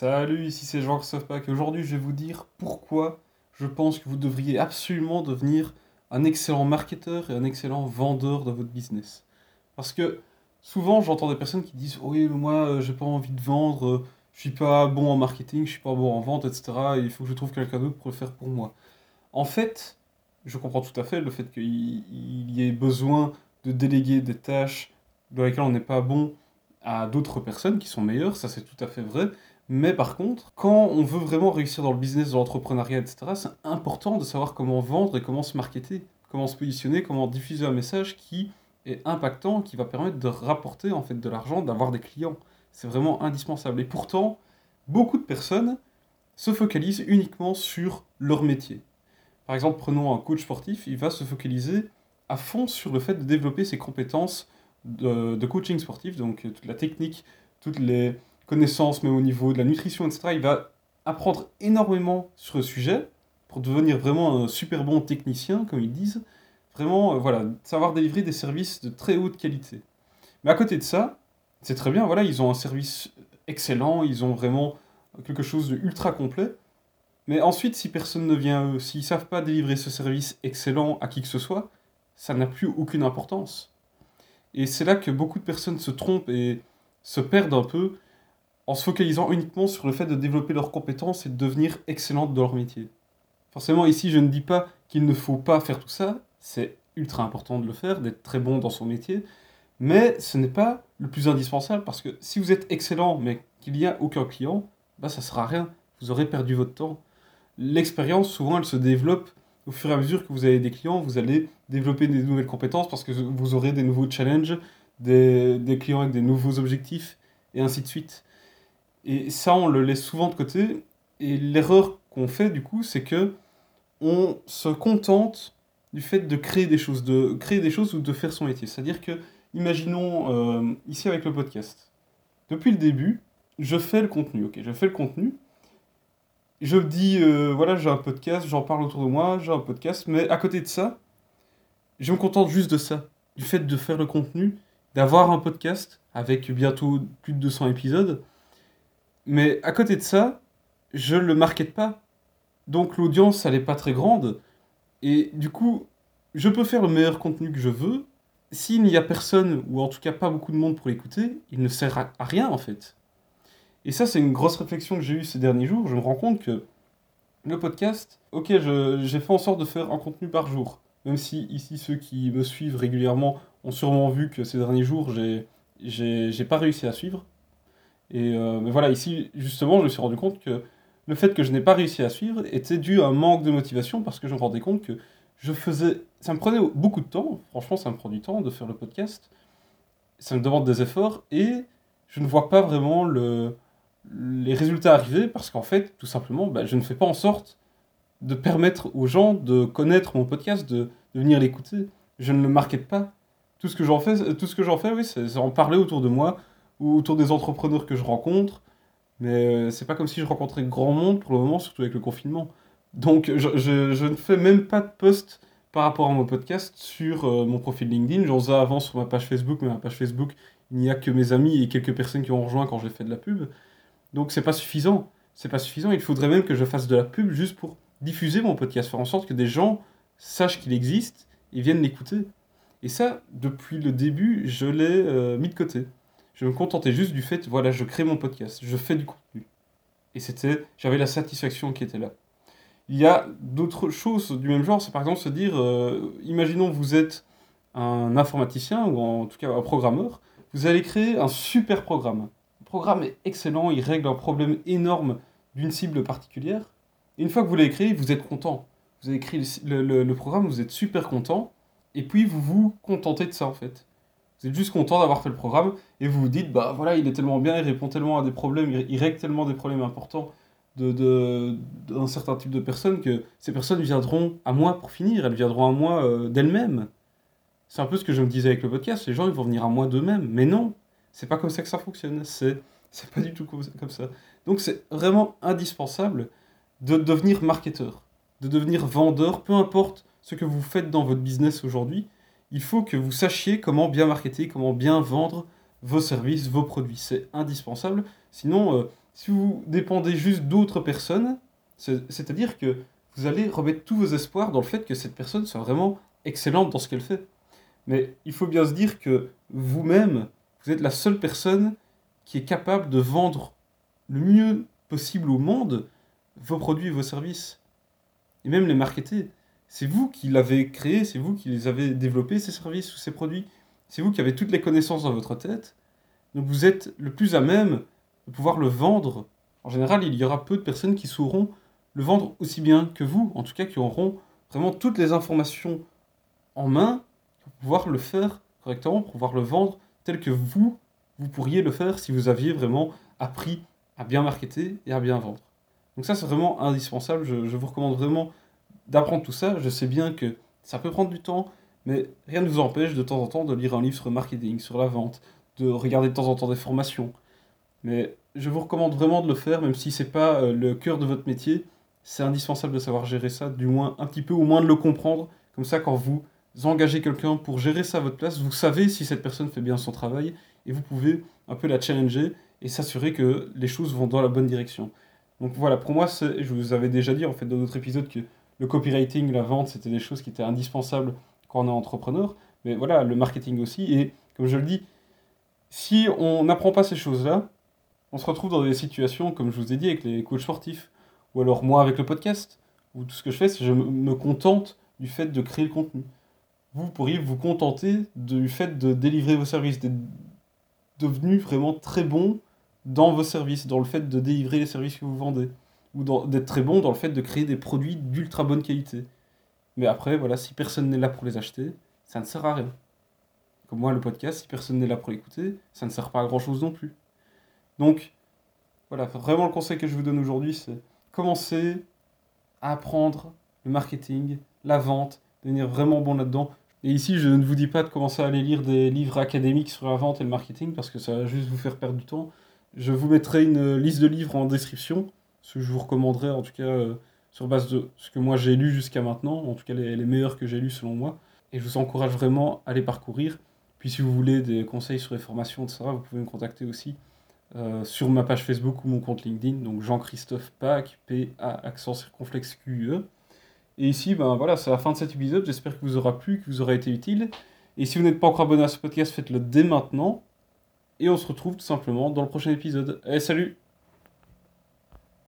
Salut, ici c'est Jean Pack aujourd'hui je vais vous dire pourquoi je pense que vous devriez absolument devenir un excellent marketeur et un excellent vendeur de votre business. Parce que souvent j'entends des personnes qui disent oui mais moi euh, j'ai pas envie de vendre, euh, je suis pas bon en marketing, je suis pas bon en vente, etc. Et il faut que je trouve quelqu'un d'autre pour le faire pour moi. En fait, je comprends tout à fait le fait qu'il y ait besoin de déléguer des tâches dans lesquelles on n'est pas bon à d'autres personnes qui sont meilleures, ça c'est tout à fait vrai. Mais par contre, quand on veut vraiment réussir dans le business, dans l'entrepreneuriat, etc., c'est important de savoir comment vendre et comment se marketer, comment se positionner, comment diffuser un message qui est impactant, qui va permettre de rapporter en fait de l'argent, d'avoir des clients. C'est vraiment indispensable. Et pourtant, beaucoup de personnes se focalisent uniquement sur leur métier. Par exemple, prenons un coach sportif, il va se focaliser à fond sur le fait de développer ses compétences de, de coaching sportif, donc toute la technique, toutes les, connaissances, même au niveau de la nutrition, etc. Il va apprendre énormément sur le sujet pour devenir vraiment un super bon technicien, comme ils disent. Vraiment, euh, voilà, savoir délivrer des services de très haute qualité. Mais à côté de ça, c'est très bien, voilà, ils ont un service excellent, ils ont vraiment quelque chose de ultra complet. Mais ensuite, si personne ne vient à eux, s'ils ne savent pas délivrer ce service excellent à qui que ce soit, ça n'a plus aucune importance. Et c'est là que beaucoup de personnes se trompent et se perdent un peu en se focalisant uniquement sur le fait de développer leurs compétences et de devenir excellentes dans leur métier. Forcément, ici, je ne dis pas qu'il ne faut pas faire tout ça, c'est ultra important de le faire, d'être très bon dans son métier, mais ce n'est pas le plus indispensable parce que si vous êtes excellent mais qu'il n'y a aucun client, bah ça sert à rien, vous aurez perdu votre temps. L'expérience, souvent, elle se développe au fur et à mesure que vous avez des clients, vous allez développer des nouvelles compétences parce que vous aurez des nouveaux challenges, des, des clients avec des nouveaux objectifs, et ainsi de suite. Et ça, on le laisse souvent de côté. Et l'erreur qu'on fait, du coup, c'est que on se contente du fait de créer des choses, de créer des choses ou de faire son métier. C'est-à-dire que, imaginons, euh, ici avec le podcast, depuis le début, je fais le contenu, ok, je fais le contenu, je dis, euh, voilà, j'ai un podcast, j'en parle autour de moi, j'ai un podcast, mais à côté de ça, je me contente juste de ça, du fait de faire le contenu, d'avoir un podcast avec bientôt plus de 200 épisodes, mais à côté de ça, je le market pas. Donc l'audience, elle n'est pas très grande. Et du coup, je peux faire le meilleur contenu que je veux. S'il n'y a personne, ou en tout cas pas beaucoup de monde pour l'écouter, il ne sert à rien en fait. Et ça, c'est une grosse réflexion que j'ai eue ces derniers jours. Je me rends compte que le podcast, ok, j'ai fait en sorte de faire un contenu par jour. Même si ici, ceux qui me suivent régulièrement ont sûrement vu que ces derniers jours, j'ai pas réussi à suivre. Et euh, mais voilà, ici, justement, je me suis rendu compte que le fait que je n'ai pas réussi à suivre était dû à un manque de motivation parce que je me rendais compte que je faisais. Ça me prenait beaucoup de temps, franchement, ça me prend du temps de faire le podcast. Ça me demande des efforts et je ne vois pas vraiment le, les résultats arriver parce qu'en fait, tout simplement, bah, je ne fais pas en sorte de permettre aux gens de connaître mon podcast, de, de venir l'écouter. Je ne le market pas. Tout ce que j'en fais, tout ce que j'en fais, oui, c'est en parler autour de moi, ou autour des entrepreneurs que je rencontre. Mais euh, c'est pas comme si je rencontrais grand monde pour le moment, surtout avec le confinement. Donc je, je, ne fais même pas de post par rapport à mon podcast sur euh, mon profil LinkedIn. J'en faisais avant sur ma page Facebook, mais ma page Facebook, il n'y a que mes amis et quelques personnes qui ont rejoint quand j'ai fait de la pub. Donc c'est pas suffisant. C'est pas suffisant. Il faudrait même que je fasse de la pub juste pour diffuser mon podcast, faire en sorte que des gens sachent qu'il existe et viennent l'écouter. Et ça, depuis le début, je l'ai euh, mis de côté. Je me contentais juste du fait, voilà, je crée mon podcast, je fais du contenu. Et c'était, j'avais la satisfaction qui était là. Il y a d'autres choses du même genre, c'est par exemple se dire, euh, imaginons vous êtes un informaticien ou en tout cas un programmeur, vous allez créer un super programme. Le programme est excellent, il règle un problème énorme d'une cible particulière. Et une fois que vous l'avez créé, vous êtes content. Vous avez le, le programme, vous êtes super content, et puis vous vous contentez de ça en fait. Vous êtes juste content d'avoir fait le programme et vous vous dites, bah voilà, il est tellement bien, il répond tellement à des problèmes, il règle tellement des problèmes importants d'un de, d'un certain type de personnes que ces personnes viendront à moi pour finir, elles viendront à moi euh, d'elles-mêmes. C'est un peu ce que je me disais avec le podcast, les gens ils vont venir à moi d'eux-mêmes. Mais non, c'est pas comme ça que ça fonctionne, c'est, pas du tout comme ça. Donc c'est vraiment indispensable de devenir marketeur, de devenir vendeur, peu importe ce que vous faites dans votre business aujourd'hui il faut que vous sachiez comment bien marketer, comment bien vendre vos services, vos produits. C'est indispensable. Sinon, euh, si vous dépendez juste d'autres personnes, c'est-à-dire que vous allez remettre tous vos espoirs dans le fait que cette personne soit vraiment excellente dans ce qu'elle fait. Mais il faut bien se dire que vous-même, vous êtes la seule personne qui est capable de vendre le mieux possible au monde vos produits et vos services. Et même les marketer. C'est vous qui l'avez créé, c'est vous qui les avez développés, ces services ou ces produits. C'est vous qui avez toutes les connaissances dans votre tête. Donc vous êtes le plus à même de pouvoir le vendre. En général, il y aura peu de personnes qui sauront le vendre aussi bien que vous, en tout cas qui auront vraiment toutes les informations en main pour pouvoir le faire correctement, pour pouvoir le vendre tel que vous, vous pourriez le faire si vous aviez vraiment appris à bien marketer et à bien vendre. Donc ça, c'est vraiment indispensable. Je, je vous recommande vraiment d'apprendre tout ça. Je sais bien que ça peut prendre du temps, mais rien ne vous empêche de temps en temps de lire un livre sur marketing, sur la vente, de regarder de temps en temps des formations. Mais je vous recommande vraiment de le faire, même si c'est pas euh, le cœur de votre métier. C'est indispensable de savoir gérer ça, du moins un petit peu, au moins de le comprendre. Comme ça, quand vous engagez quelqu'un pour gérer ça à votre place, vous savez si cette personne fait bien son travail et vous pouvez un peu la challenger et s'assurer que les choses vont dans la bonne direction. Donc voilà, pour moi, je vous avais déjà dit en fait dans d'autres épisodes que le copywriting, la vente, c'était des choses qui étaient indispensables quand on est entrepreneur. Mais voilà, le marketing aussi. Et comme je le dis, si on n'apprend pas ces choses-là, on se retrouve dans des situations, comme je vous ai dit, avec les coachs sportifs, ou alors moi avec le podcast, où tout ce que je fais, c'est que je me contente du fait de créer le contenu. Vous pourriez vous contenter du fait de délivrer vos services, d'être devenu vraiment très bon dans vos services, dans le fait de délivrer les services que vous vendez, ou d'être très bon dans le fait de créer des produits d'ultra bonne qualité. Mais après, voilà, si personne n'est là pour les acheter, ça ne sert à rien. Comme moi, le podcast, si personne n'est là pour l'écouter, ça ne sert pas à grand chose non plus. Donc, voilà, vraiment le conseil que je vous donne aujourd'hui, c'est commencer à apprendre le marketing, la vente, devenir vraiment bon là-dedans. Et ici, je ne vous dis pas de commencer à aller lire des livres académiques sur la vente et le marketing, parce que ça va juste vous faire perdre du temps. Je vous mettrai une liste de livres en description, ce que je vous recommanderais en tout cas euh, sur base de ce que moi j'ai lu jusqu'à maintenant, en tout cas les, meilleurs que j'ai lus selon moi. Et je vous encourage vraiment à les parcourir. Puis si vous voulez des conseils sur les formations, etc., vous pouvez me contacter aussi euh, sur ma page Facebook ou mon compte LinkedIn, donc Jean-Christophe Pac, P-A, accent circonflexe Q-E. Et ici, ben voilà, c'est la fin de cet épisode. J'espère que vous aura plu, que vous aura été utile. Et si vous n'êtes pas encore abonné à ce podcast, faites-le dès maintenant. Et on se retrouve tout simplement dans le prochain épisode. Allez, salut